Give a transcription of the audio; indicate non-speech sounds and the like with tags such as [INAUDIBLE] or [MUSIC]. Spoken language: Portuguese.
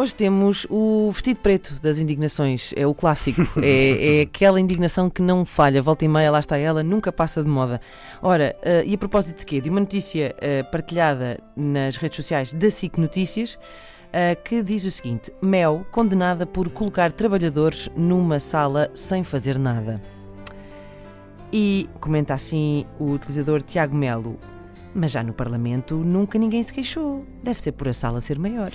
Hoje temos o vestido preto das indignações, é o clássico, [LAUGHS] é, é, aquela indignação que não falha, volta e meia, lá está ela, nunca passa de moda. Ora, uh, e a propósito de quê? De uma notícia uh, partilhada nas redes sociais da SIC Notícias, uh, que diz o seguinte: Mel condenada por colocar trabalhadores numa sala sem fazer nada. E comenta assim o utilizador Tiago Melo. Mas já no Parlamento nunca ninguém se queixou. Deve ser por a sala ser maior.